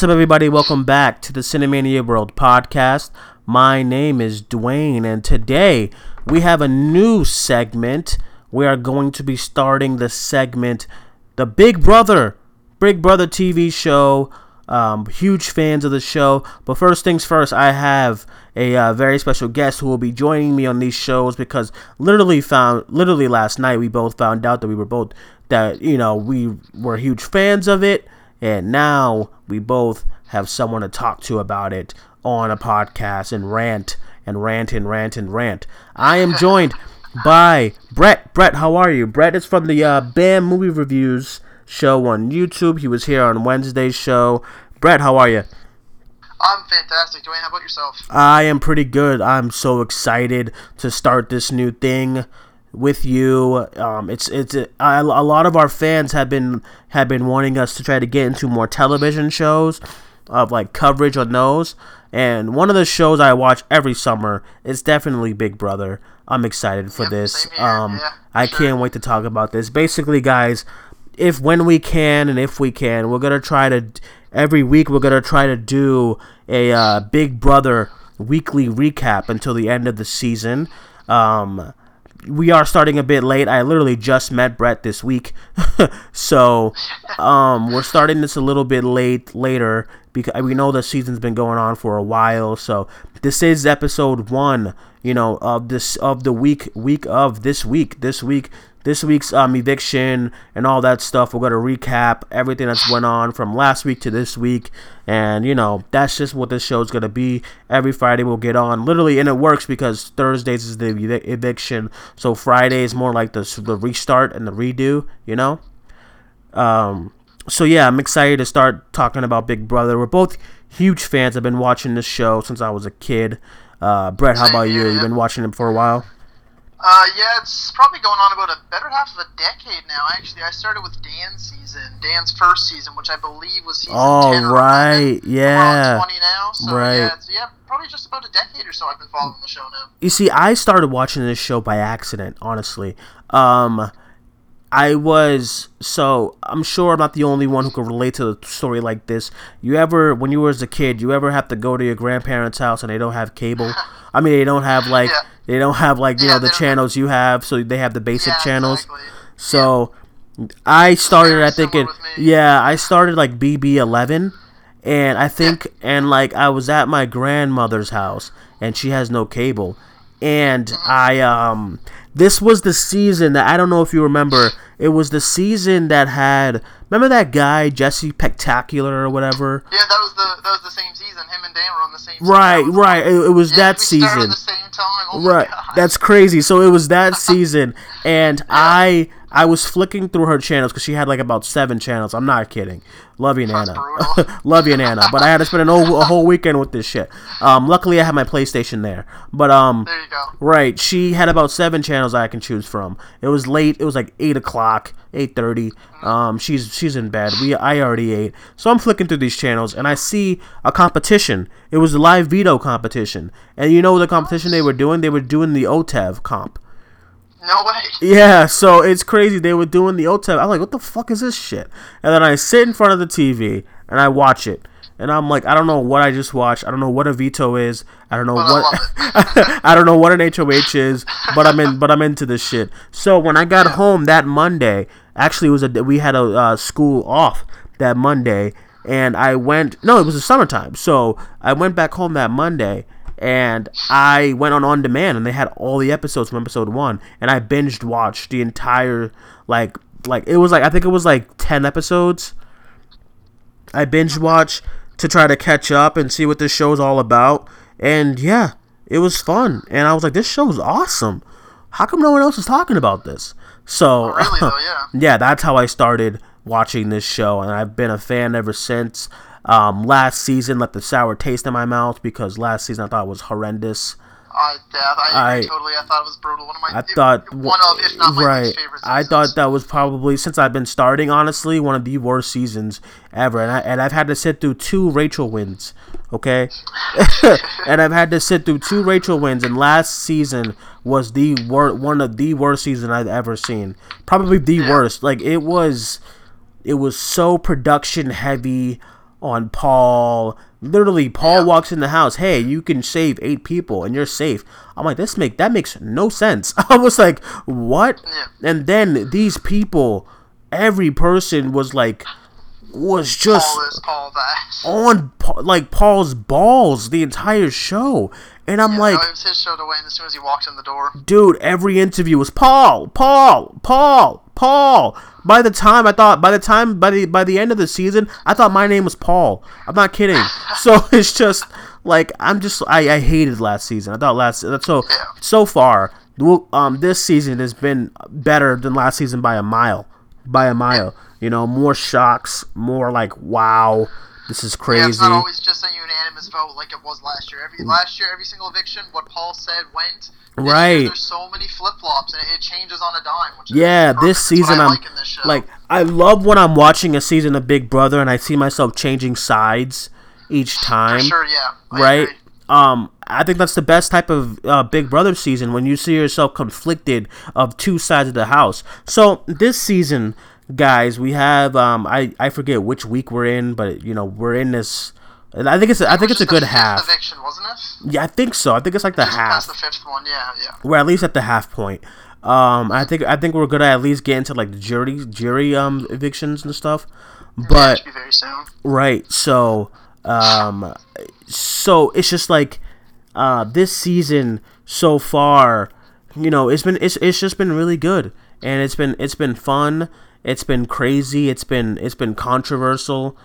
What's up, everybody? Welcome back to the Cinemania World podcast. My name is Duane, and today we have a new segment. We are going to be starting the segment, the Big Brother, Big Brother TV show. Um, huge fans of the show. But first things first, I have a uh, very special guest who will be joining me on these shows because literally found literally last night we both found out that we were both that you know we were huge fans of it and now we both have someone to talk to about it on a podcast and rant and rant and rant and rant. I am joined by Brett. Brett, how are you? Brett is from the uh, BAM Movie Reviews show on YouTube. He was here on Wednesday's show. Brett, how are you? I'm fantastic. Duane, how about yourself? I am pretty good. I'm so excited to start this new thing with you. Um, it's it's a, a lot of our fans have been have been wanting us to try to get into more television shows of like coverage on those. And one of the shows I watch every summer is definitely Big Brother. I'm excited for Yep, this. Um, Yeah, I sure. can't wait to talk about this. Basically, guys, if when we can and if we can, we're gonna try to every week we're gonna try to do a uh, Big Brother weekly recap until the end of the season. Um, we are starting a bit late. I literally just met Brett this week, so um, we're starting this a little bit late later because we know the season's been going on for a while. So this is episode one, you know, of this of the week week of this week this week this week's um eviction and all that stuff. We're gonna recap everything that's went on from last week to this week, and you know that's just what this show's gonna be. Every Friday we'll get on literally, and it works because Thursdays is the evic- eviction, so Friday is more like the the restart and the redo. You know. Um, so yeah, I'm excited to start talking about Big Brother. We're both huge fans. I've been watching this show since I was a kid. Uh, Brett, how about you? You've been watching it for a while. Uh, yeah, it's probably going on about a better half of a decade now. Actually, I started with Dan's season, Dan's first season, which I believe was season Oh, 10 or right, yeah. 20 now, so Right. yeah, yeah, probably just about a decade or so I've been following the show now. You see, I started watching this show by accident, honestly. Um, I was so I'm sure I'm not the only one who can relate to a story like this. You ever, when you were as a kid, you ever have to go to your grandparents' house and they don't have cable? I mean, they don't have like Yeah. they don't have like you Yeah, know the channels you have, so they have the basic yeah, channels. Exactly. So I started, I think it, similar with me. yeah, I started like BB eleven, and I think, and like I was at my grandmother's house, and she has no cable, and Mm-hmm. I um, this was the season that I don't know if you remember. It was the season that had remember that guy Jesse Spectacular or whatever. Yeah, that was the that was the same season. Him and Dan were on the same. season. Right, was- right. It, it was Yeah, that we started season. at the same time. Oh Right. That's crazy. So it was that season, and I I was flicking through her channels because she had like about seven channels. I'm not kidding. Love you, That's Nana. Love you, Nana. But I had to spend an whole, a whole weekend with this shit. Um, luckily I had my PlayStation there. But um, There you go. right, she had about seven channels I can choose from. It was late. It was like eight o'clock, eight thirty. Um, she's she's in bed. We I already ate, so I'm flicking through these channels and I see a competition. It was a live veto competition, and you know the competition they were doing? They were doing the OTEV comp. No way. Yeah, so it's crazy. They were doing the OTEV. I'm like, what the fuck is this shit? And then I sit in front of the TV and I watch it. And I'm like, I don't know what I just watched. I don't know what a veto is. I don't know what love I don't know what an HOH is. But I'm in. But I'm into this shit. So when I got home that Monday, actually it was a we had a uh, school off that Monday, and I went. No, it was the summertime. So I went back home that Monday, and I went on on demand, and they had all the episodes from episode one, and I binged watched the entire like like it was like I think it was like ten episodes. I binge watched to try to catch up and see what this show's all about. And yeah, it was fun. And I was like, this show's awesome. How come no one else is talking about this? So oh, Really though, yeah. yeah, that's how I started watching this show, and I've been a fan ever since. Um, last season left a sour taste in my mouth because last season I thought it was horrendous. I, yeah, I I- totally. I thought it was brutal. One of my, I thought one of, if not my right. I thought that was probably since I've been starting, honestly, one of the worst seasons ever, and I and I've had to sit through two Rachel wins, okay, and I've had to sit through two Rachel wins, and last season was the wor- one of the worst season I've ever seen, probably the worst. Like it was, it was so production heavy. On Paul. Literally, Paul Yeah. walks in the house. Hey, you can save eight people and you're safe. I'm like, this make that makes no sense. I was like, what? Yeah. And then these people, every person was like, was just Paul Paul on like Paul's balls the entire show, and I'm Yeah, like, no, it was his show to win as soon as he walked in the door. dude, every interview was Paul, Paul, Paul, Paul. By the time I thought, by the time by the by the end of the season, I thought my name was Paul. I'm not kidding. so it's just like I'm just I, I hated last season. I thought last so Yeah. so far, um, this season has been better than last season by a mile, by a mile. You know, more shocks, more like wow, this is crazy. Yeah, it's not always just a unanimous vote like it was last year. Every last year, every single eviction, what Paul said went. This year, Right. there's so many flip flops, and it changes on a dime. Which Yeah, is this season I'm like this like I love when I'm watching a season of Big Brother and I see myself changing sides each for time. sure, yeah, I right? agree. Um, I think that's the best type of uh, Big Brother season when you see yourself conflicted of two sides of the house. So this season, guys, we have um, I I forget which week we're in, but you know we're in this. I think it's a, I think it's a good fifth half. Eviction, wasn't it? Yeah, I think so. I think it's like the half the fifth one, yeah, yeah. we're at least at the half point. Um, I think I think we're gonna at least get into like the jury jury um evictions and stuff. But it be very soon. right, so um, so it's just like uh this season so far, you know, it's been it's it's just been really good and it's been it's been fun. It's been crazy. It's been it's been controversial,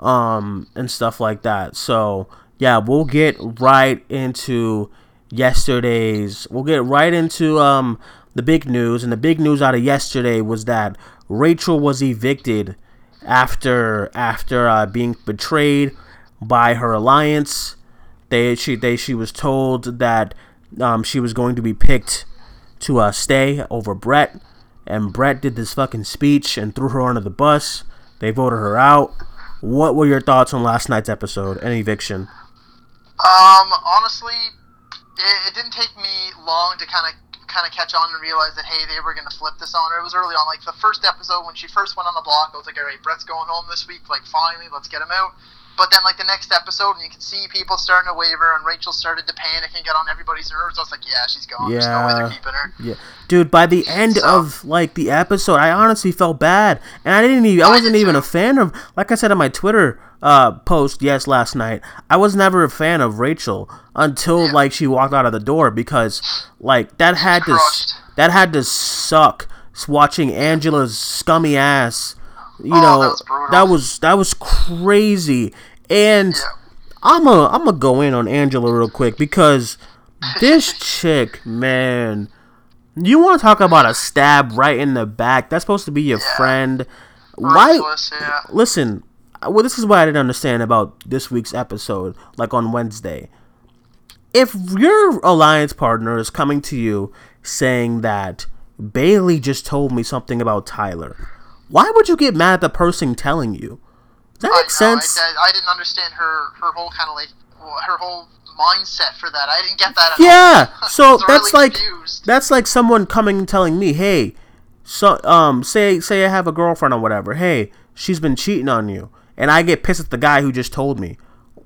um, and stuff like that. So yeah, we'll get right into yesterday's. We'll get right into um the big news, and the big news out of yesterday was that Rachel was evicted after after uh, being betrayed by her alliance. They she they she was told that um, she was going to be picked to uh, stay over Brett, and Brett did this fucking speech and threw her under the bus. They voted her out. What were your thoughts on last night's episode and eviction? Um, honestly, it, it didn't take me long to kind of kind of catch on and realize that hey, they were gonna flip this on her. It was early on, like the first episode when she first went on the block. I was like, all right, Brett's going home this week. Like, finally, let's get him out. But then, like the next episode, and you can see people starting to waver, and Rachel started to panic and get on everybody's nerves. I was like, yeah, she's gone. There's no way they're keeping her. Yeah, dude. By the end So- of like the episode, I honestly felt bad, and I didn't even. I wasn't even too. a fan of. Like I said on my Twitter uh, post, yes, last night, I was never a fan of Rachel until Yeah. like she walked out of the door because like that had to that had to suck. Watching Angela's scummy ass, you Oh, know, that was that was that was crazy, and. I'm a I'm gonna go in on Angela real quick because this chick, man, you want to talk about a stab right in the back? That's supposed to be your Yeah. friend. Why? Yeah. Listen, well, this is what I didn't understand about this week's episode, like on Wednesday. If your alliance partner is coming to you saying that Bayleigh just told me something about Tyler, why would you get mad at the person telling you? That I make know, sense? I, I didn't understand her her whole kind of like her whole mindset for that. I didn't get that. At all. Yeah, I so that's really like confused. that's like someone coming and telling me, "Hey, so um, say say I have a girlfriend or whatever. Hey, she's been cheating on you," and I get pissed at the guy who just told me.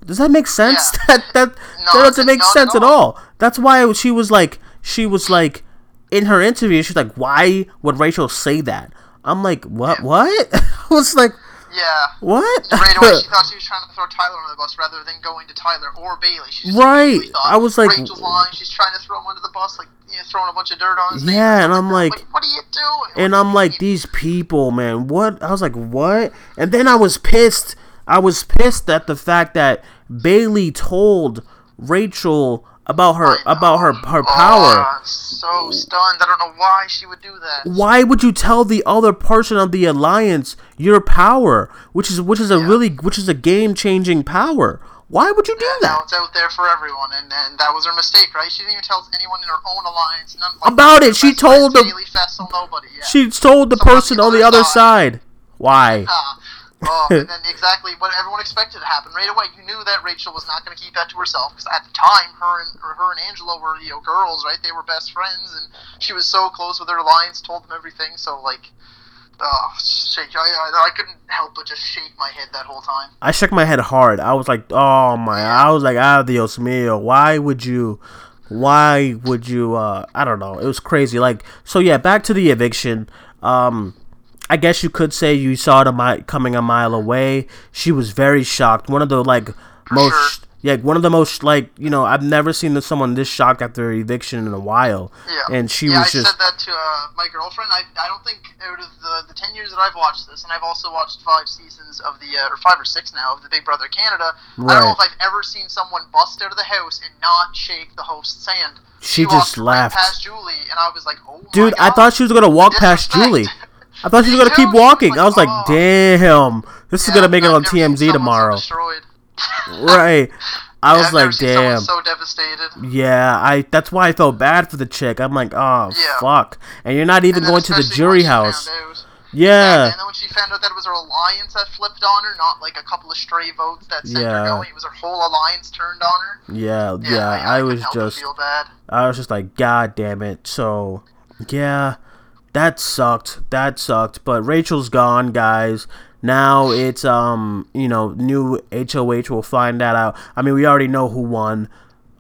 Does that make sense? Yeah. That that No, that doesn't make at sense at all. all. That's why she was like she was like in her interview. She's like, "Why would Rachel say that?" I'm like, "What? Yeah. What?" I was like, Yeah. "What?" Right away, she thought she was trying to throw Tyler under the bus rather than going to Tyler or Bayleigh. She just Right. thought I was like- Rachel's lying. She's trying to throw him under the bus, like you know, throwing a bunch of dirt on his. Yeah, and I'm like- what are you doing? And What I'm like, you- these people, man, what? I was like, what? And then I was pissed. I was pissed at the fact that Bayleigh told Rachel about her about her her Oh, power. I'm so stunned. I don't know why she would do that. Why would you tell the other person of the alliance your power, which is which is a Yeah. really which is a game changing power? Why would you do Yeah, now that? it's out there for everyone, and, and that was her mistake, right? She didn't even tell anyone in her own alliance. None, like, About it, she told the- Fessel, nobody. Yeah. She told the Someone person on the other side. Why? Ah. Oh, and then exactly what everyone expected to happen right away. You knew that Rachel was not going to keep that to herself because at the time, her and her, and Angela were you know girls, right? They were best friends, and she was so close with her alliance, told them everything. So like, Oh, shake! I, I, I couldn't help but just shake my head that whole time. I shook my head hard. I was like, "Oh my!" I was like, "Adios mio." Why would you? Why would you? Uh, I don't know. It was crazy. Like, so yeah. Back to the eviction. Um, I guess you could say you saw it a mi- coming a mile away. She was very shocked. One of the like most. Yeah, one of the most like you know I've never seen someone this shocked after eviction in a while, Yeah. and she yeah, was I just I said that to uh, my girlfriend. I, I don't think out of the, the ten years that I've watched this, and I've also watched five seasons of the uh, or five or six now of the Big Brother Canada. I don't know if I've ever seen someone bust out of the house and not shake the host's hand. She walked just right laughed. past Julie, and I was like, "Oh my Dude, I thought she was gonna walk past Julie. I thought she was gonna keep too. She was walking. I was like, damn, this is gonna make it on TMZ tomorrow. right. I Yeah, was like, damn. so devastated. Yeah, I. That's why I felt bad for the chick. I'm like, oh Yeah. fuck, and you're not even going to the jury house. out- Yeah, And then when she found out that it was her alliance that flipped on her, not like a couple of stray votes that sent Yeah. her going, it was her whole alliance turned on her. yeah, yeah. I, couldn't was just, feel bad. I was just like, god damn it. So, yeah, that sucked. That sucked. But Rachel's gone, guys. Now it's um, you know, new HOH. We'll find that out. I mean, we already know who won.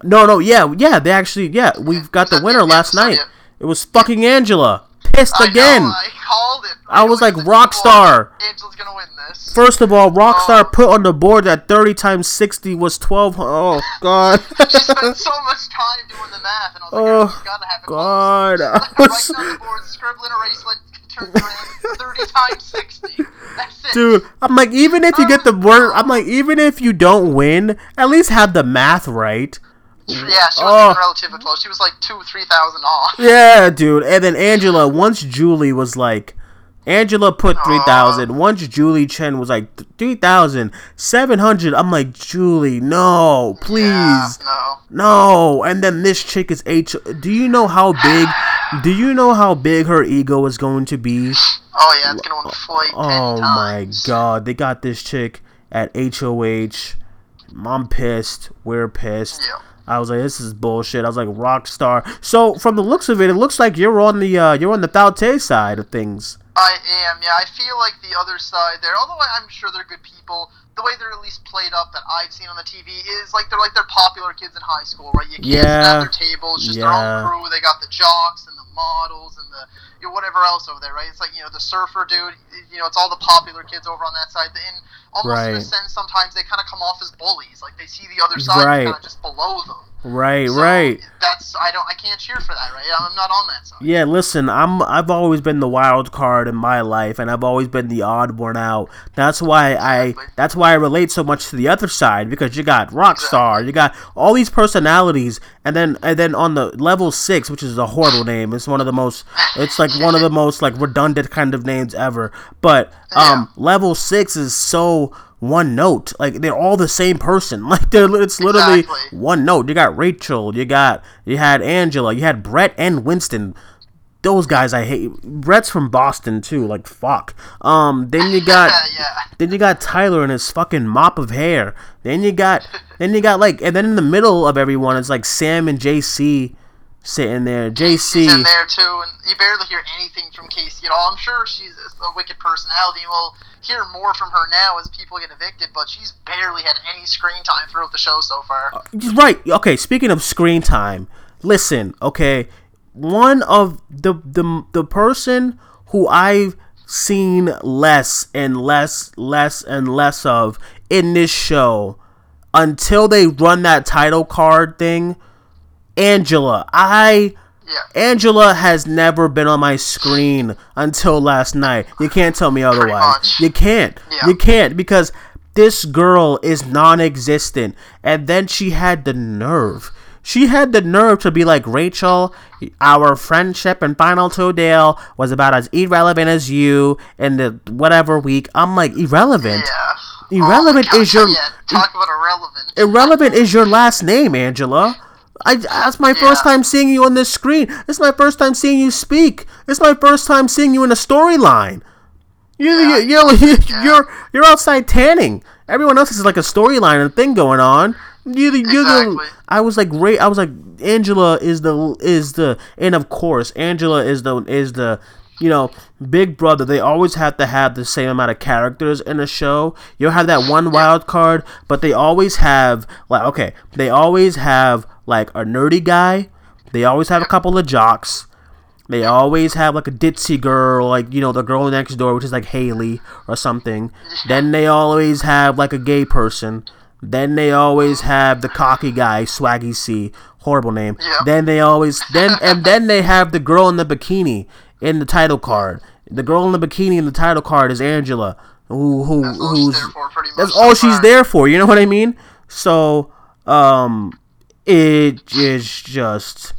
No, no, yeah, yeah. They actually, yeah, we've got the winner last night. It was fucking Angela. Pissed I again. Know, I called it. I was like. Rockstar. Angela's gonna win this. First of all, Rockstar Oh. put on the board that 30 times 60 was 12. Oh, God. she spent so much time doing the math, and I was like, Oh, oh, gotta have it God. I was- Writing on the board, scribbling, turns around, 30 times 60. That's it. Dude, I'm like, even if you get the oh, word, I'm like, even if you don't win, at least have the math right. Mm-hmm. Yeah, she was Oh. even relatively close. She was like two, three thousand off. Yeah, dude. And then Angela, once Julie was like, Angela put Aw. 3,000. Once Julie Chen was like, 3,700. I'm like, Julie, no, please. Yeah, no. No, and then this chick is H. Do you know how big? Do you know how big her ego is going to be? Oh yeah, it's gonna inflate Oh my times. god, they got this chick at HOH. I'm pissed. We're pissed. Yeah. I was like, this is bullshit. I was like, Rockstar. So from the looks of it, it looks like you're on the uh, you're on the Foutte side of things. I am. Yeah, I feel like the other side there. Although I'm sure they're good people. The way they're at least played up that I've seen on the TV is like they're like they're popular kids in high school, right? You kids Yeah. at their tables, just their Yeah. own crew. They got the jocks and the models and the you know, whatever else over there, right? It's like you know the surfer dude. You know, it's all the popular kids over on that side. And almost in a sense, sometimes they kind of come off as bullies. Like they see the other side Right. kind of just below them. Right, So right. That's I don't I can't cheer for that, right? I'm not on that side. Yeah, listen, I'm I've always been the wild card in my life and I've always been the odd one out. That's why I that's why I relate so much to the other side because you got Rockstar, you got all these personalities and then and then on the level 6, which is a horrible name. It's one of the most it's like one of the most like redundant kind of names ever. But um level 6 is so one note. Like they're all the same person. Like they're it's literally Exactly. one note. You got Rachel, you got you had Angela, you had Brett and Winston. Those guys I hate. Brett's from Boston too. Like fuck. Um. Then you got yeah. then you got Tyler and his fucking mop of hair. Then you got then you got like and then in the middle of everyone it's like Sam and JC sitting there. JC. She's in there too, and you barely hear anything from Kaycee at all. I'm sure she's a wicked personality, we'll hear more from her now as people get evicted. But she's barely had any screen time throughout the show so far. Uh, right. Okay. Speaking of screen time, listen. Okay, one of the the the person who I've seen less and less, less and less of in this show until they run that title card thing. Angela, I. Yeah, Angela has never been on my screen until last night. You can't tell me otherwise. You can't. Yeah. You can't because this girl is non-existent. And then she had the nerve. She had the nerve to be like Rachel. Our friendship in Final Two Dale was about as irrelevant as you in the whatever week. I'm like irrelevant. yeah. Irrelevant oh is your- yeah. Talk about irrelevant. Irrelevant is your last name, Angela. I, that's my first time seeing you on this screen. It's my first time seeing you speak. It's my first time seeing you in a storyline. You, Yeah, you, you're, you, yeah. you're you're outside tanning. Everyone else is like a storyline and thing going on. You, you, Exactly. the, I was like, great. I was like, Angela is the is the, and of course, Angela is the is the you know, Big Brother, they always have to have the same amount of characters in a show. You'll have that one wild card, but they always have like okay, they always have like a nerdy guy. They always have a couple of jocks. They always have like a ditzy girl, like you know the girl next door, which is like Haleigh or something. Then they always have like a gay person. Then they always have the cocky guy, Swaggy C, horrible name. Yeah. Then they always then and then they have the girl in the bikini in the title card. The girl in the bikini in the title card is Angela, who who That's all she's who's there for, pretty much. that's all she's there for. You know what I mean? So, um, it is just,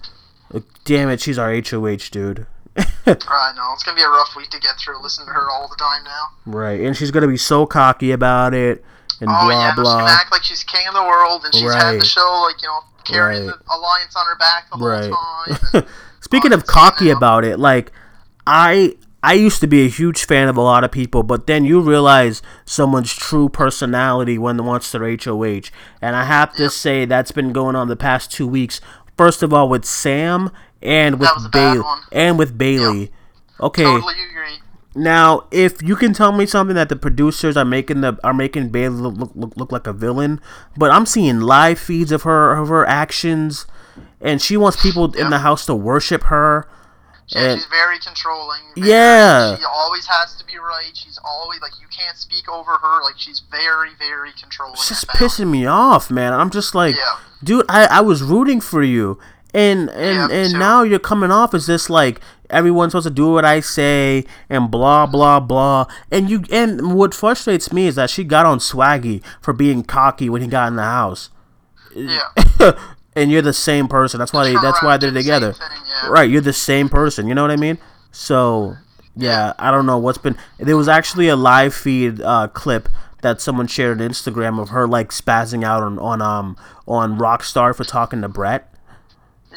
damn it, she's our HOH dude. I know it's gonna be a rough week to get through. Listening to her all the time now. right, and she's gonna be so cocky about it and Oh blah yeah, no, she's gonna act like she's king of the world, and she's had Right. the show like you know carrying Right. the alliance on her back the whole Right. time. Speaking of cocky about it, like I I used to be a huge fan of a lot of people, but then you realize someone's true personality when once they're HOH, and I have to say that's been going on the past two weeks. First of all, with Sam and with That was a bad Bayleigh and with Bayleigh. Okay, Totally now if you can tell me something that the producers are making the are making Bayleigh look look, look, look like a villain, but I'm seeing live feeds of her of her actions, and she wants people in the house to worship her. Yeah, And- she's very controlling. very- Yeah. She always has to be right. She's always like you can't speak over her. Like she's very, very controlling. She's pissing me off, man. I'm just like, Yeah. dude, I, I was rooting for you, and and Yeah, and too. now you're coming off as this like everyone's supposed to do what I say and blah blah blah. And you and what frustrates me is that she got on Swaggy for being cocky when he got in the house, Yeah. and you're the same person. That's why they, that's why they're Correct, do the together, thing, yeah. right? You're the same person. You know what I mean? So yeah, I don't know what's been. There was actually a live feed uh, clip that someone shared on Instagram of her like spazzing out on on um on Rockstar for talking to Brett,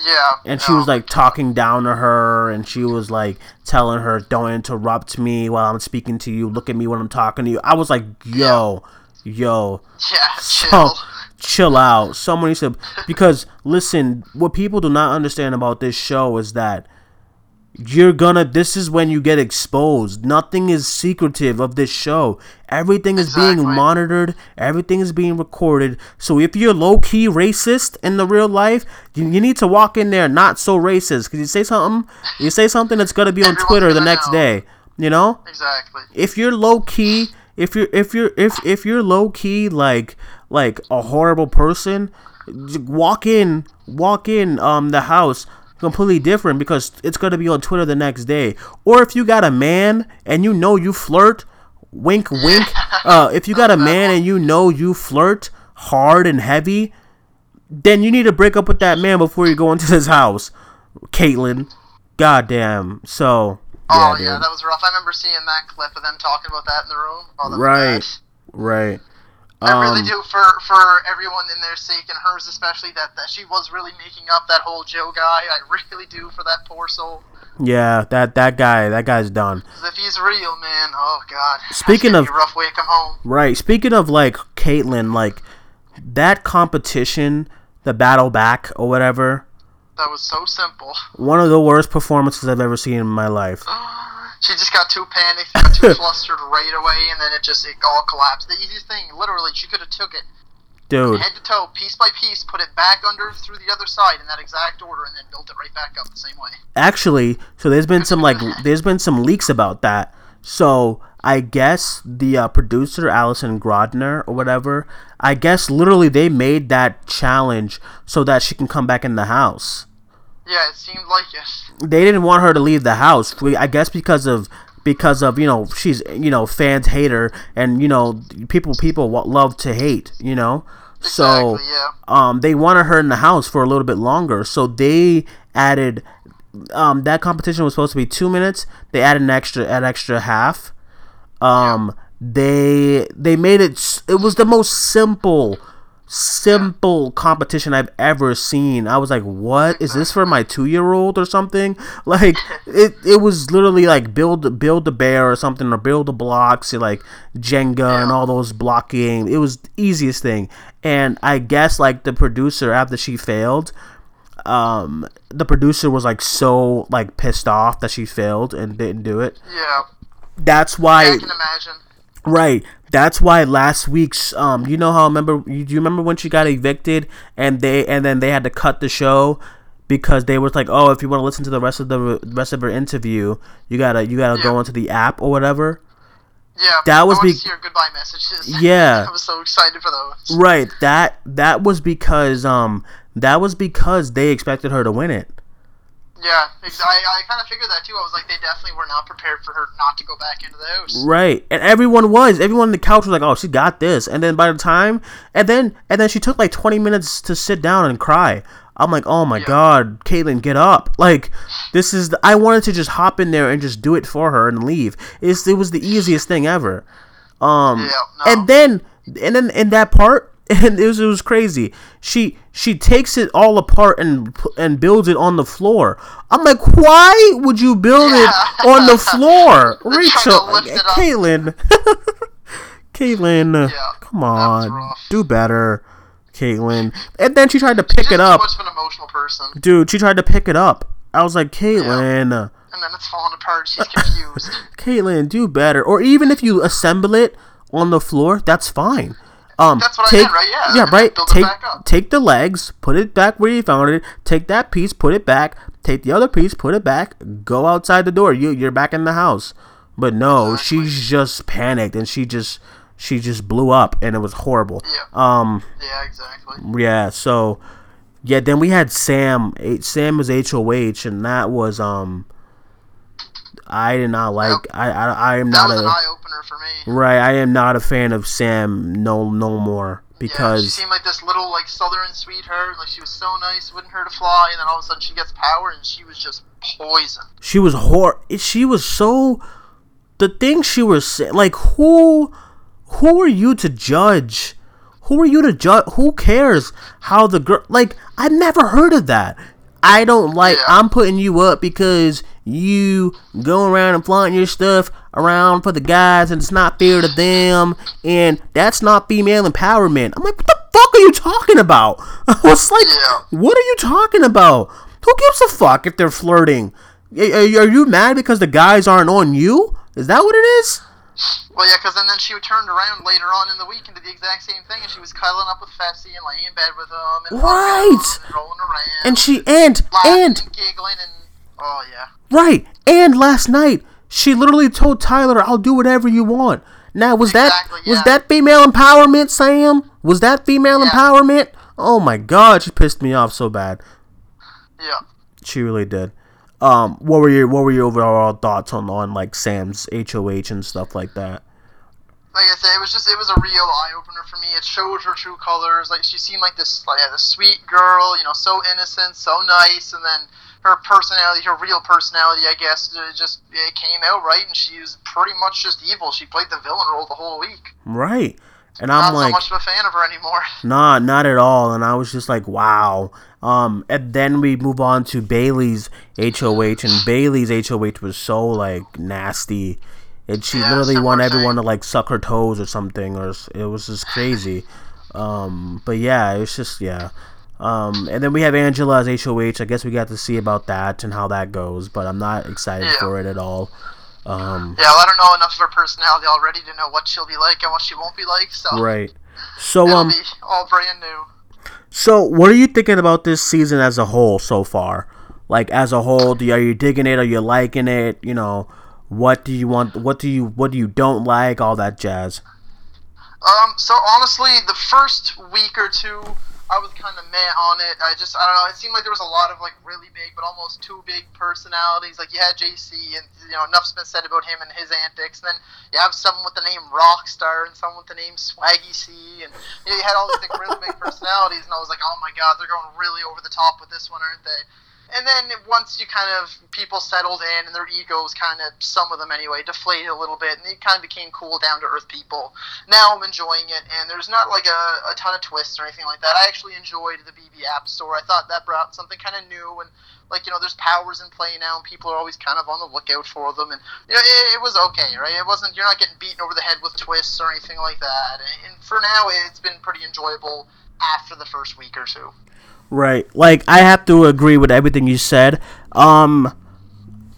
Yeah. and she no. was like talking down to her, and she was like telling her, "Don't interrupt me while I'm speaking to you. Look at me when I'm talking to you." I was like, "Yo, yo." yeah, So chill. Chill out. Someone needs to because listen, what people do not understand about this show is that you're gonna this is when you get exposed. Nothing is secretive of this show. Everything is being monitored, everything is being recorded. So if you're low key racist in the real life, you, you need to walk in there not so racist. Cause you say something you say something that's gonna be on Everyone's Twitter the next know. day. You know? Exactly. if you're low key, if you're if you're if if you're low key like like a horrible person, walk in walk in um the house completely different because it's gonna be on Twitter the next day. Or if you got a man and you know you flirt, wink wink. Uh, if you got a man and you know you flirt hard and heavy, then you need to break up with that man before you go into his house, Kaitlyn. Goddamn. So. Oh dude. yeah, that was rough. I remember seeing that clip of them talking about that in the room. Oh, Right. bad. Right. I really Um, do for for everyone in their sake and hers especially that that she was really making up that whole Joe guy. I really do for that poor soul. Yeah, that that guy, that guy's done. if he's real, man, oh god. Speaking of- rough way to come home. Right. Speaking of like Kaitlyn, like that competition, the battle back or whatever, That was so simple. one of the worst performances I've ever seen in my life. She just got too panicked, got too flustered right away, and then it just it all collapsed. The easiest thing, literally, she could have took it Dude, head to toe, piece by piece, put it back under through the other side in that exact order, and then built it right back up the same way. actually, so there's been some like there's been some leaks about that. So I guess the uh, producer Allison Grodner or whatever, I guess literally they made that challenge so that she can come back in the house. Yeah, it seemed like it. they didn't want her to leave the house. I guess because of because of you know she's you know fans hate her and you know people people love to hate you know. So Exactly, yeah. um they wanted her in the house for a little bit longer. So they added um that competition was supposed to be two minutes. They added an extra an extra half. Um they they made it it was the most simple simple competition I've ever seen. I was like, "What is this for my 2-year-old or something?" Like it it was literally like build build a bear or something or build the blocks like Jenga and all those block games. It was the easiest thing. And I guess like the producer after she failed, um, the producer was like so like pissed off that she failed and didn't do it. Yeah. That's why. I can imagine. Right. That's why last week's um you know how I remember you, do you remember when she got evicted and they and then they had to cut the show because they was like, "Oh, if you want to listen to the rest of the rest of her interview, you got to you got to Yeah. go into the app or whatever." Yeah. That was I wanted be- to see her goodbye messages. Yeah. I was so excited for those. Right. That that was because um that was because they expected her to win it. Yeah, I, I kind of figured that too. I was like, they definitely were not prepared for her not to go back into the house. Right. And everyone was. Everyone on the couch was like, "Oh, she got this." And then by the time and then and then she took like 20 minutes to sit down and cry. I'm like, "Oh my Yeah. god, Kaitlyn, get up." Like this is the, I wanted to just hop in there and just do it for her and leave. It's, it was the easiest thing ever. Um Yeah, no. and then and then in that part and it was, it was crazy. She she takes it all apart and and builds it on the floor. I'm like, why would you build Yeah. it on the floor, Rachel? to lift it up. Kaitlyn, Kaitlyn, Yeah, come on, do better, Kaitlyn. And then she tried to pick it up, much of an emotional person, dude. She tried to pick it up. I was like, Kaitlyn. and then it's falling apart. She's confused. Kaitlyn, do better. Or even if you assemble it on the floor, that's fine. Um, That's what I take, meant, right? Yeah, Yeah, right. Take take the legs, put it back where you found it. Take that piece, put it back. Take the other piece, put it back. Go outside the door. You you're back in the house. But no, Exactly. she's just panicked and she just she just blew up and it was horrible. Yeah. Um. yeah, exactly. Yeah. So. Yeah. Then we had Sam. Sam was HOH, and that was um. I did not like. I I I am That not was a. an eye opener for me. Right, I am not a fan of Sam no no more because yeah, she seemed like this little like southern sweetheart. Like she was so nice, wouldn't hurt a fly, and then all of a sudden she gets power, and she was just poison. she was hor she was so the thing she was saying, like who who are you to judge? Who are you to judge? Who cares how the girl like I never heard of that. I don't like Yeah. I'm putting you up because you go around and flaunting your stuff around for the guys and it's not fair to them and that's not female empowerment. I'm like, what the fuck are you talking about? I was like, what are you talking about? Who gives a fuck if they're flirting? Are you mad because the guys aren't on you? Is that what it is? Well, yeah, because then, then she turned around later on in the week and did the exact same thing, and she was cuddling up with Fessy and laying in bed with him and Right. him and rolling around, And she and and and giggling and oh yeah, right and last night she literally told Tyler, "I'll do whatever you want." Now was Exactly, that was that female empowerment, Sam? Was that female Yeah. empowerment? Oh my god, she pissed me off so bad. yeah. She really did. Um, what were your what were your overall thoughts on on like Sam's HOH and stuff like that? like I said, it was just it was a real eye opener for me. It showed her true colors. Like she seemed like this like this sweet girl, you know, so innocent, so nice, and then her personality, her real personality, I guess, it just it came out right, and she was pretty much just evil. She played the villain role the whole week. Right. And I'm Not like, so much of a fan of her anymore. Nah, not at all. And I was just like, wow. Um, and then we move on to Bayleigh's HOH, and Bayleigh's HOH was so like nasty, and she Yeah, literally wanted everyone to like suck her toes or something, or it was just crazy. Um, but yeah, it was just yeah. Um, and then we have Angela's HOH. I guess we got to see about that and how that goes, but I'm not excited Yeah. for it at all. Um, Yeah, well, I don't know enough of her personality already to know what she'll be like and what she won't be like. So right. So it'll um, all brand new. So, what are you thinking about this season as a whole so far? Like as a whole, do you, are you digging it? Are you liking it? You know, what do you want? What do you what do you don't like? All that jazz. Um, so honestly, the first week or two, I was kind of meh on it. I just, I don't know. It seemed like there was a lot of like really big, but almost too big personalities. Like you had JC, and you know enough's been said about him and his antics. And then you have someone with the name Rockstar and someone with the name Swaggy C, and you, know, you had all these like really big personalities. And I was like, oh my god, they're going really over the top with this one, aren't they? And then once you kind of people settled in and their egos kind of some of them anyway deflated a little bit and they kind of became cool down to earth people. Now I'm enjoying it and there's not like a, a ton of twists or anything like that. I actually enjoyed the BB App Store. I thought that brought something kind of new and like you know there's powers in play now and people are always kind of on the lookout for them and you know it, it was okay right it wasn't you're not getting beaten over the head with twists or anything like that and, for now it's been pretty enjoyable after the first week or two Right. Like I have to agree with everything you said. Um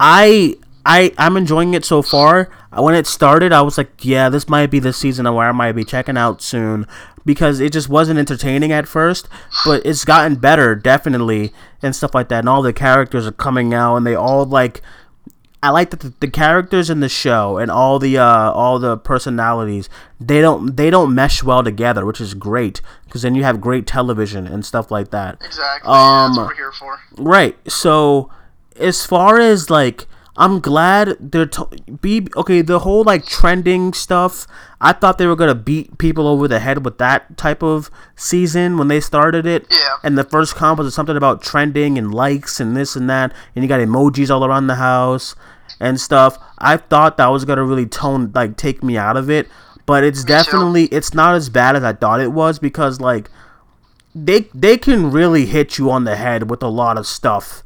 I I I'm enjoying it so far. When it started, I was like, yeah, this might be the season where I might be checking out soon because it just wasn't entertaining at first, but it's gotten better definitely and stuff like that. And all the characters are coming out and they all like I like that the, the characters in the show and all the uh, all the personalities they don't they don't mesh well together, which is great because then you have great television and stuff like that. Exactly. yeah, that's Um, what we're here for. Right. So as far as like I'm glad they're t- be okay. The whole like trending stuff. I thought they were gonna beat people over the head with that type of season when they started it. Yeah. And the first comp was something about trending and likes and this and that, and you got emojis all around the house and stuff. I thought that was gonna really tone like take me out of it, but it's definitely it's not as bad as I thought it was because like they they can really hit you on the head with a lot of stuff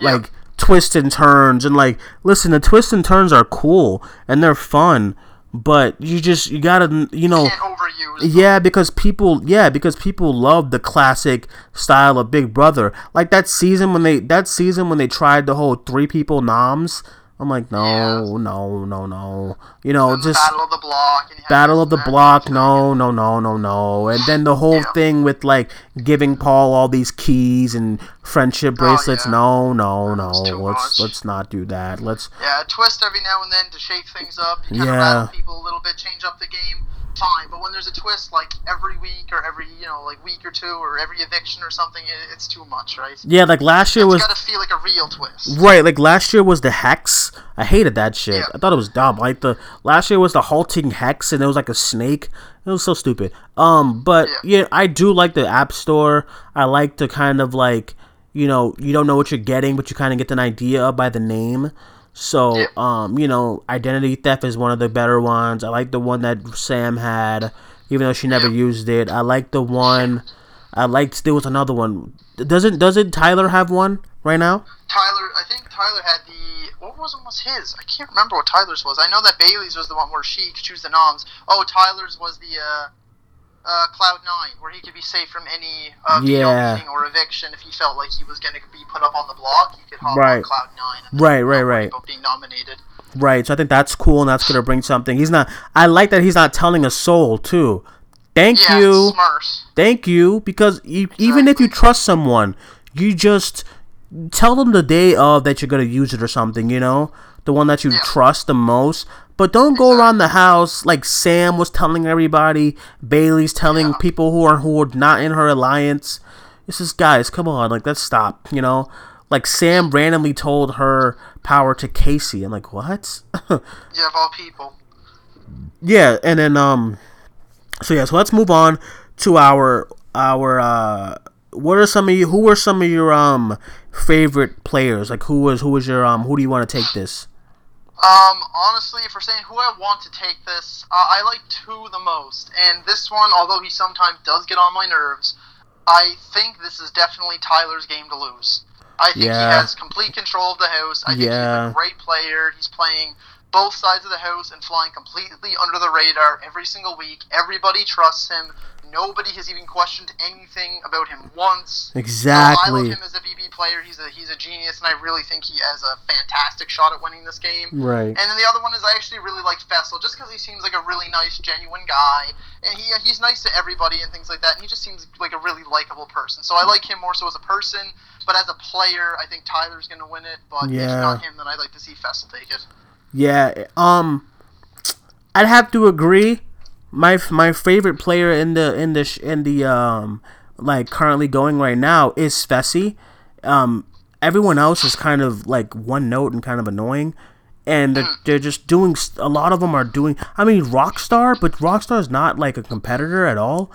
like twists and turns and like listen the twists and turns are cool and they're fun but you just you gotta you know yeah because people yeah because people love the classic style of big brother. Like that season when they that season when they tried the whole three people noms i'm like no Yeah. no no no you know just Battle of the Block. And you have Battle of the. Block, no, no, no, no, no. And then the whole Yeah. thing with like giving Paul all these keys and friendship oh, bracelets. Oh, yeah. No, no, no. That was too Let's much. let's not do that. Let's Yeah, a twist every now and then to shake things up, Yeah. people a little bit, change up the game. Fine, but when there's a twist like every week or every you know like week or two or every eviction or something, it, it's too much, right? yeah, like last year It's was got to feel like a real twist. right. Like last year was the hex. I hated that shit. Yeah. I thought it was dumb. Like the last year was the halting hex, and it was like a snake. It was so stupid. Um, but Yeah. yeah, I do like the App Store. I like to kind of like you know you don't know what you're getting, but you kind of get an idea by the name. So, Yeah. um, you know, identity theft is one of the better ones. I like the one that Sam had, even though she never Yeah. used it. I like the one. I liked there was another one. Doesn't doesn't Tyler have one right now? Tyler, I think Tyler had the what was was his? I can't remember what Tyler's was. I know that Bayleigh's was the one where she could choose the noms. Oh, Tyler's was the uh, uh, Cloud Nine, where he could be safe from any uh, Yeah. or eviction if he felt like he was going to be put up on the block. He could hop Right. on Cloud Nine. And Right, right, right. Being nominated. Right. So I think that's cool, and that's gonna bring something. He's not. I like that he's not telling a soul too. Thank Yeah, you. Smurfs. Thank you, because e even if you trust someone, you just tell them the day of that you're gonna use it or something. You know, the one that you Yeah. trust the most. But don't go around the house like Sam was telling everybody. Bayleigh's telling Yeah. people who are who are not in her alliance. This is guys, come on, like let's stop. You know, like Sam randomly told her power to Kaycee. I'm like, what? Yeah, of all people. yeah, and then um, so yeah, so let's move on to our our uh, what are some of you? Who are some of your um favorite players? Like who was who was your um? Who do you want to take this? Um, honestly, if we're saying who I want to take this, uh, I like two the most. And this one, although he sometimes does get on my nerves, I think this is definitely Tyler's game to lose. I think Yeah. he has complete control of the house. I think Yeah. he's a great player. He's playing both sides of the house and flying completely under the radar every single week. Everybody trusts him. Nobody has even questioned anything about him once. So I love Exactly. him as a BB player. He's a he's a genius, and I really think he has a fantastic shot at winning this game. Right. And then the other one is I actually really like Fessel, just because he seems like a really nice, genuine guy, and he he's nice to everybody and things like that. And he just seems like a really likable person. So I like him more so as a person, but as a player, I think Tyler's gonna win it. But if Yeah. not him, then I'd like to see Fessel take it. Yeah. Um, I'd have to agree. My my favorite player in the in the in the um like currently going right now is Fessy. Um, everyone else is kind of like one note and kind of annoying. And they're, they're just doing a lot of them are doing. I mean, Rockstar, but Rockstar is not like a competitor at all.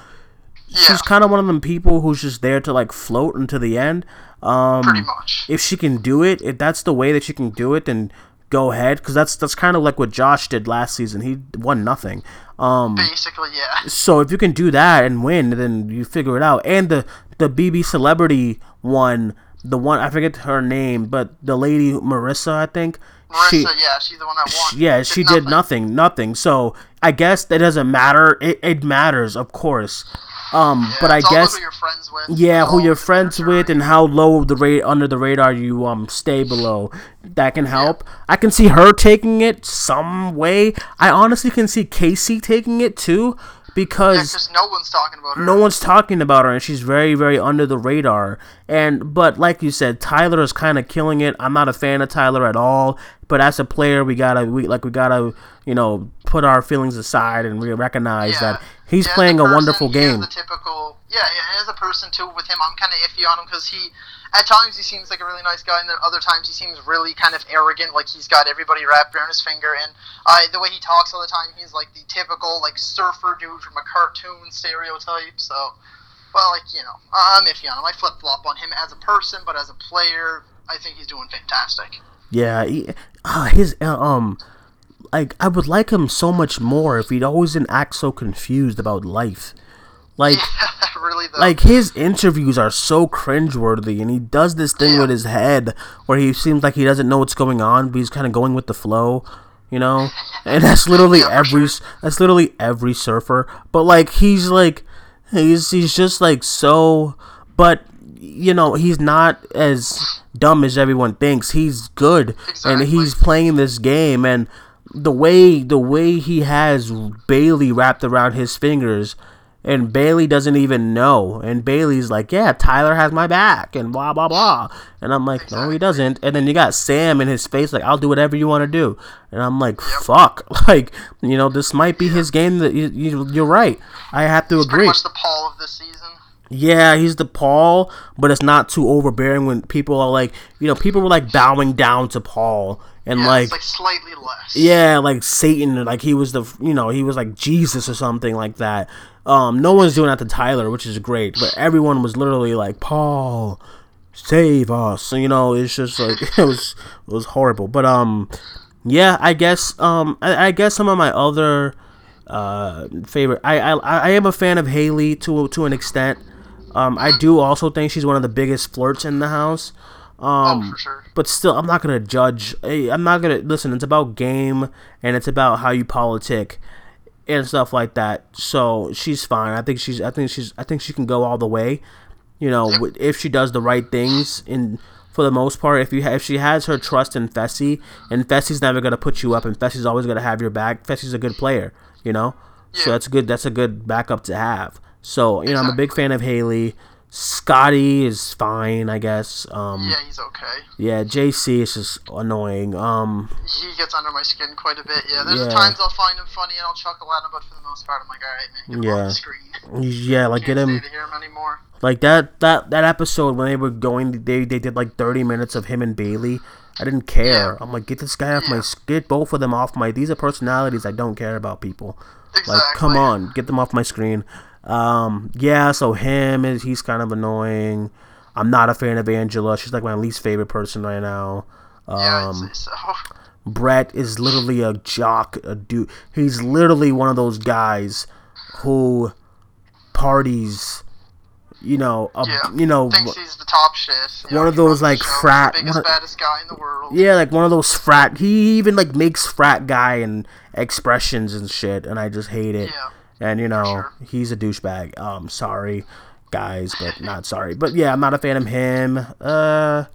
Yeah, She's kind of one of them people who's just there to like float until the end. Um, pretty much. if she can do it, if that's the way that she can do it, then go ahead. Because that's that's kind of like what Josh did last season. He won nothing. Um, Basically, yeah. so if you can do that and win, then you figure it out. And the the BB celebrity one, the one I forget her name, but the lady Marissa, I think. Marissa, she, yeah, she's the one that won. yeah, she did nothing, nothing. So I guess that doesn't matter. It, it matters, of course. Um, Yeah, but I guess who with. yeah, who you're friends with and how low the rate under the radar you um stay below. That can help. I can see her taking it some way. I honestly can see Kaycee taking it too Yeah, because no one's talking about her. no one's talking about her and she's very very under the radar. And but like you said, Tyler is kind of killing it. I'm not a fan of Tyler at all, but as a player, we got to we like we got to, you know, put our feelings aside and we recognize Yeah. that he's Yeah, playing a, person, wonderful game. typical, yeah, yeah, as a person too. With him, I'm kind of iffy on him because he, at times, he seems like a really nice guy, and then other times he seems really kind of arrogant, like he's got everybody wrapped around his finger. And uh, the way he talks all the time, he's like the typical like surfer dude from a cartoon stereotype. So, well, like you know, I'm iffy on him. I flip flop on him as a person, but as a player, I think he's doing fantastic. Yeah, he, uh, his uh, um, like I would like him so much more if he'd always didn't act so confused about life. Like, Yeah, really though. like his interviews are so cringeworthy, and he does this thing Yeah. with his head where he seems like he doesn't know what's going on, but he's kind of going with the flow, you know. And that's literally Yeah, every sure. that's literally every surfer. But like he's like he's he's just like so, but you know he's not as dumb as everyone thinks. He's good, and he's playing this game, and the way the way he has Bayleigh wrapped around his fingers and Bayleigh doesn't even know. And Bayleigh's like, "Yeah, Tyler has my back," and blah blah blah. And I'm like, "No, he doesn't." And then you got Sam in his face, like, "I'll do whatever you want to do." And I'm like, "Fuck!" Like, you know, this might be his game. That you, you, you're right. I have to He's pretty agree. much the Paul of this season. Yeah, he's the Paul, but it's not too overbearing when people are like, you know, people were like bowing down to Paul and Yeah, like like slightly less. yeah, like Satan, like he was the, you know, he was like Jesus or something like that. Um, no one's doing that to Tyler, which is great, but everyone was literally like, Paul, save us. You know, it's just like it was, it was horrible. But um, yeah, I guess um, I, I guess some of my other uh favorite, I I I am a fan of Haleigh to to an extent. Um, I do also think she's one of the biggest flirts in the house. Um, oh, sure. but still, I'm not gonna judge. I'm not gonna listen. It's about game and it's about how you politic and stuff like that. So she's fine. I think she's. I think she's. I think she can go all the way. You know, wi- if she does the right things. In for the most part, if you ha- if she has her trust in Fessy, and Fessy's never gonna put you up, and Fessy's always gonna have your back. Fessy's a good player. You know, so that's good. That's a good backup to have. So you know, I'm a big fan of Haleigh. Scottie is fine, I guess. Um, Yeah, he's okay. yeah, JC is just annoying. Um, He gets under my skin quite a bit. Yeah, there's Yeah. times I'll find him funny and I'll chuckle at him, but for the most part, I'm like, all right, man, get Yeah. off the screen. yeah, like get him stay to hear him anymore. like that that that episode when they were going, they they did like thirty minutes of him and Bayleigh. I didn't care. Yeah. I'm like, get this guy off my, Yeah. s- get both of them off my. These are personalities I don't care about people. Exactly. Like, come on, get them off my screen. Um, yeah, so him is he's kind of annoying. I'm not a fan of Angela. She's like my least favorite person right now. Yeah, Um, I'd say so. Brett is literally a jock, a dude. He's literally one of those guys who parties, you know, a, Yeah. you know, Thinks he's the top shit. You one know, of those, like, show, frat- Biggest, of- baddest guy in the world. yeah, like one of those frat. He even like makes frat guy and expressions and shit, and I just hate it. Yeah. And you know, sure. he's a douchebag. Um, sorry, guys, but not sorry. But yeah, I'm not a fan of him. Uh,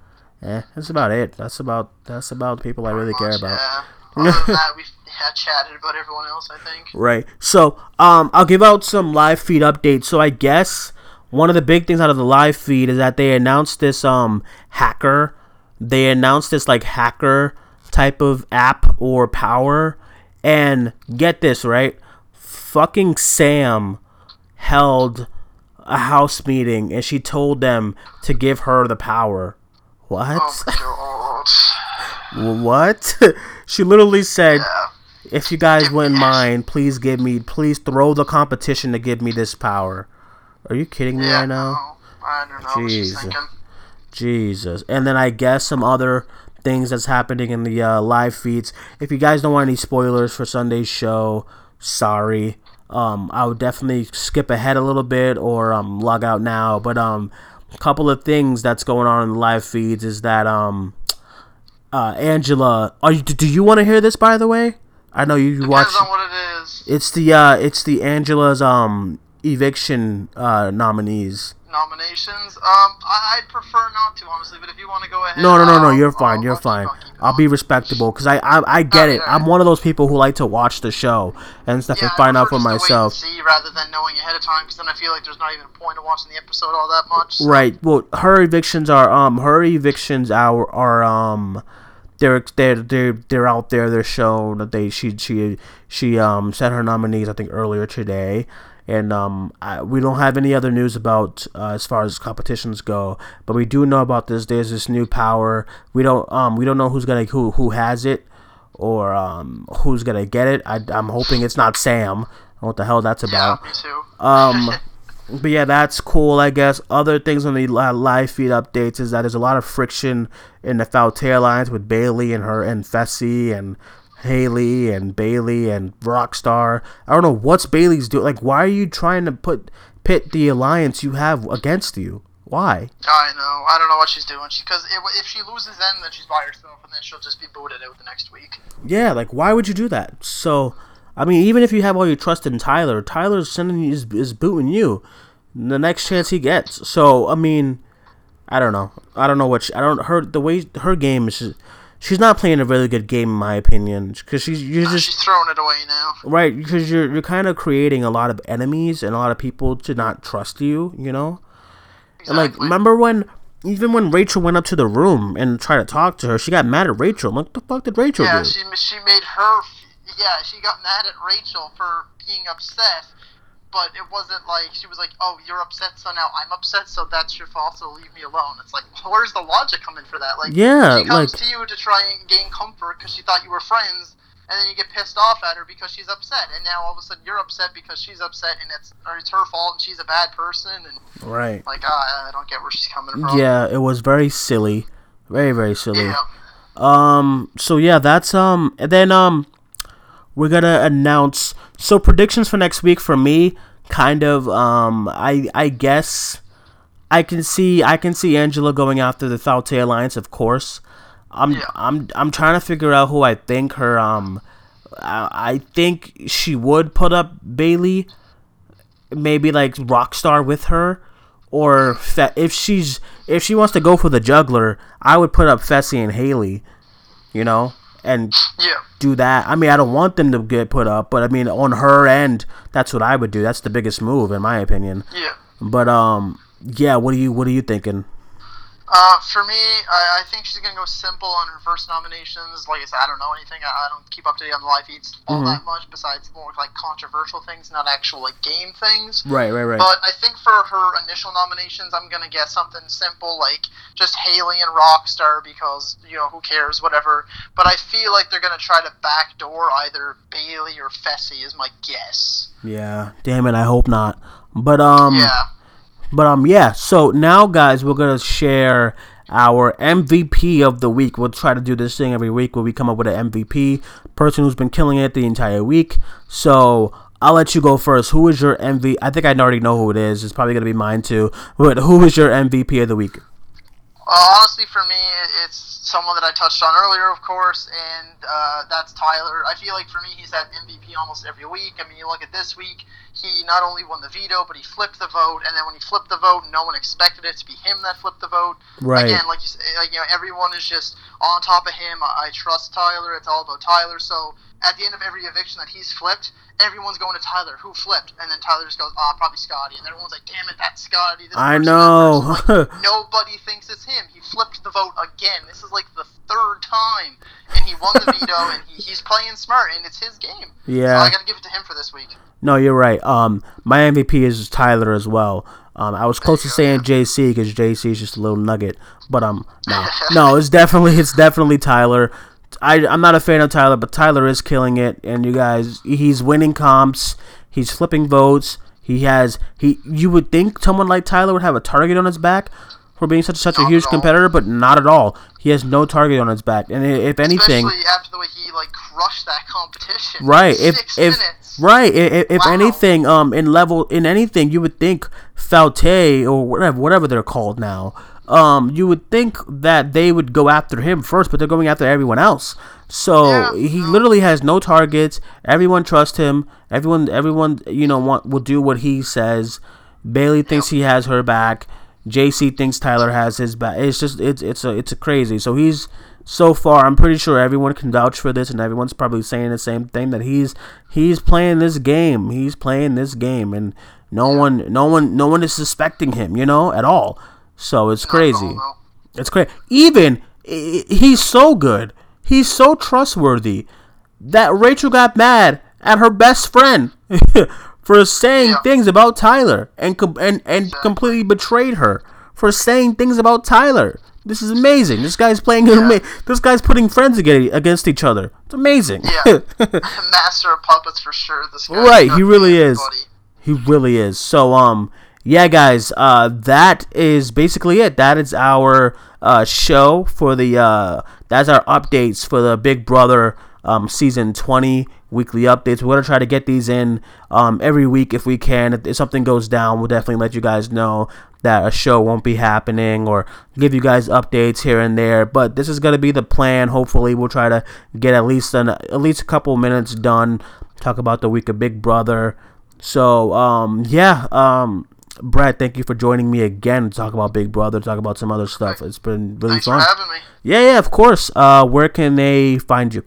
eh, that's about it. That's about that's about people I really care about. Yeah. That, we've had chatted about everyone else, I think. Right. So, um, I'll give out some live feed updates. So I guess one of the big things out of the live feed is that they announced this um hacker. They announced this like hacker type of app or power. And get this, right? Fucking Sam held a house meeting and she told them to give her the power. What? Oh, what? she literally said Yeah. if you guys wouldn't mind, please give me, please throw the competition to give me this power. Are you kidding me Yeah, right now? no, I don't know what she's Jeez. thinking. Jesus. And then I guess some other things that's happening in the uh, live feeds. If you guys don't want any spoilers for Sunday's show, sorry. Um, I would definitely skip ahead a little bit or um, log out now. But um, a couple of things that's going on in the live feeds is that um, uh, Angela. Are you? Do you want to hear this? By the way, I know you, you watch. Depends on what it is. It's the uh, it's the Angela's um eviction uh, nominees. Nominations. Um, I, I'd prefer not to honestly, but if you want to go ahead. No, no, no, no. You're I'll- fine. You're I'll fine. I'll I'll be respectable because I, I I get it. Alright, I'm one of those people who like to watch the show and stuff Yeah, and find out for just to wait and myself. see rather than knowing ahead of time, because then I feel like there's not even a point of watching the episode all that much. so- Right. Well, her evictions are um her evictions are are um they're they're they're they're out there. They're shown that they she she she um sent her nominees I think earlier today. And um, I, we don't have any other news about uh, as far as competitions go, but we do know about this. There's this new power. We don't um we don't know who's gonna who who has it, or um who's gonna get it. I, I'm hoping it's not Sam. I don't know what the hell that's about? Yeah, me too. Um, but yeah, that's cool. I guess other things on the live feed updates is that there's a lot of friction in the Foutte alliance with Bayleigh and her and Fessy and Haleigh and Bayleigh and Rockstar. I don't know what's Bayleigh's doing. Like, why are you trying to put pit the alliance you have against you? Why? I know. I don't know what she's doing. Because if she loses, then then she's by herself, and then she'll just be booted out the next week. Yeah, like why would you do that? So, I mean, even if you have all your trust in Tyler, Tyler's sending you is, is booting you the next chance he gets. So, I mean, I don't know. I don't know what she, I don't her the way her game is. Just, she's not playing a really good game in my opinion because she's you're just She's throwing it away now. right because you're you're kind of creating a lot of enemies and a lot of people to not trust you. You know. And like, remember when even when Rachel went up to the room and tried to talk to her, she got mad at Rachel. I'm like, what the fuck did Rachel Yeah, do? she she made her. Yeah, she got mad at Rachel for being upset, but it wasn't like she was like, "Oh, you're upset, so now I'm upset, so that's your fault. So leave me alone." It's like, where's the logic coming for that? Like, Yeah, she comes like- to you to try and gain comfort because she thought you were friends, and then you get pissed off at her because she's upset, and now all of a sudden you're upset because she's upset, and it's or it's her fault, and she's a bad person, and right. like, ah, I don't get where she's coming from. Yeah, it was very silly, very very silly. Yeah. Um. So yeah, that's um. And then um, we're gonna announce. So predictions for next week for me, kind of um. I I guess I can see I can see Angela going after the Foutte Alliance, of course. I'm Yeah. I'm I'm trying to figure out who I think her um. I, I think she would put up Bayleigh, maybe like Rockstar with her, or Fe- if she's if she wants to go for the juggler, I would put up Fessy and Haleigh, you know, and Yeah. do that. I mean, I don't want them to get put up, but I mean, on her end, that's what I would do. That's the biggest move, in my opinion. Yeah. But um, yeah. What are you What are you thinking? Uh, for me, I, I think she's gonna go simple on her first nominations. Like I said, I don't know anything. I, I don't keep up to date on the live feeds all Mhm. that much. Besides more like controversial things, not actual like game things. Right, right, right. But I think for her initial nominations, I'm gonna guess something simple like just Haleigh and Rockstar because you know who cares, whatever. But I feel like they're gonna try to backdoor either Bayleigh or Fessy is my guess. yeah. Damn it. I hope not. But um. yeah. But um, yeah. So now, guys, we're gonna share our MVP of the week. We'll try to do this thing every week where we come up with an MVP person who's been killing it the entire week. So I'll let you go first. Who is your MVP? I think I already know who it is. It's probably gonna be mine too. But who is your MVP of the week? Uh, honestly, for me, it's someone that I touched on earlier, of course, and uh, that's Tyler. I feel like for me, he's had MVP almost every week. I mean, you look at this week, he not only won the veto, but he flipped the vote, and then when he flipped the vote, no one expected it to be him that flipped the vote. Right. Again, like you say, like you know, everyone is just on top of him. I, I trust Tyler. It's all about Tyler. So at the end of every eviction that he's flipped, everyone's going to Tyler. Who flipped? And then Tyler just goes, ah, probably Scottie. And everyone's like, damn it, that's Scottie. This I person, know. Like, nobody thinks it's him. He flipped the vote again. This is like the third time, and he won the veto, and he, he's playing smart, and it's his game. So Yeah. I got to give it to him for this week. No, you're right. Um, my MVP is Tyler as well. Um, I was close to saying JC because JC is just a little nugget, but um, no, no, it's definitely it's definitely Tyler. I I'm not a fan of Tyler, but Tyler is killing it, and you guys, he's winning comps, he's flipping votes. He has he. You would think someone like Tyler would have a target on his back for being such such a huge competitor, but not at all. He has no target on his back, and if anything, Especially after the way he like crushed that competition. Right. If if minutes. right, if, if Wow. anything, um, in level in anything, you would think Foutte or whatever whatever they're called now, um, you would think that they would go after him first, but they're going after everyone else. So Yeah, he literally has no targets. Everyone trusts him. Everyone, everyone, you know, want will do what he says. Bayleigh thinks he has her back. JC thinks Tyler has his back. It's just it's it's a it's a crazy. So he's so far. I'm pretty sure everyone can vouch for this, and everyone's probably saying the same thing that he's he's playing this game. He's playing this game, and no one no one no one is suspecting him. You know at all. So it's crazy. It's crazy. Even he's so good. He's so trustworthy that Rachel got mad at her best friend for saying Yeah. things about Tyler and com- and and completely betrayed her for saying things about Tyler. This is amazing. This guy's playing. ama- This guy's putting friends against each other. It's amazing. Yeah. Master of puppets for sure. This guy Right, he really is. anybody. He really is. So um yeah guys, uh that is basically it. That is our uh show for the uh that's our updates for the Big Brother um season 20 weekly updates. We're going to try to get these in um every week if we can. If, if something goes down, we'll definitely let you guys know that a show won't be happening or give you guys updates here and there. But this is going to be the plan. Hopefully, we'll try to get at least an at least a couple minutes done. Talk about the week of Big Brother. So, um, yeah, um, Brad, thank you for joining me again to talk about Big Brother, talk about some other stuff. It's been really Thanks fun. for having me. Yeah, yeah, of course. Uh, where can they find you?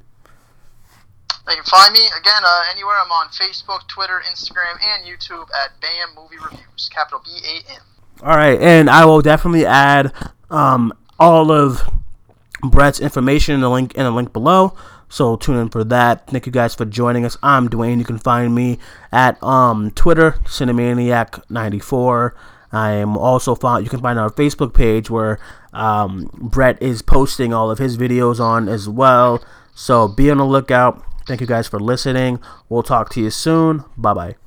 They can find me again uh, anywhere. I'm on Facebook, Twitter, Instagram, and YouTube at BAM Movie Reviews. Capital B A M. All right, and I will definitely add um, all of Brett's information in the link in the link below. So tune in for that. Thank you guys for joining us. I'm Duane. You can find me at um, Twitter, Cinemaniac94. I am also found. You can find our Facebook page where um, Brett is posting all of his videos on as well. So be on the lookout. Thank you guys for listening. We'll talk to you soon. Bye bye.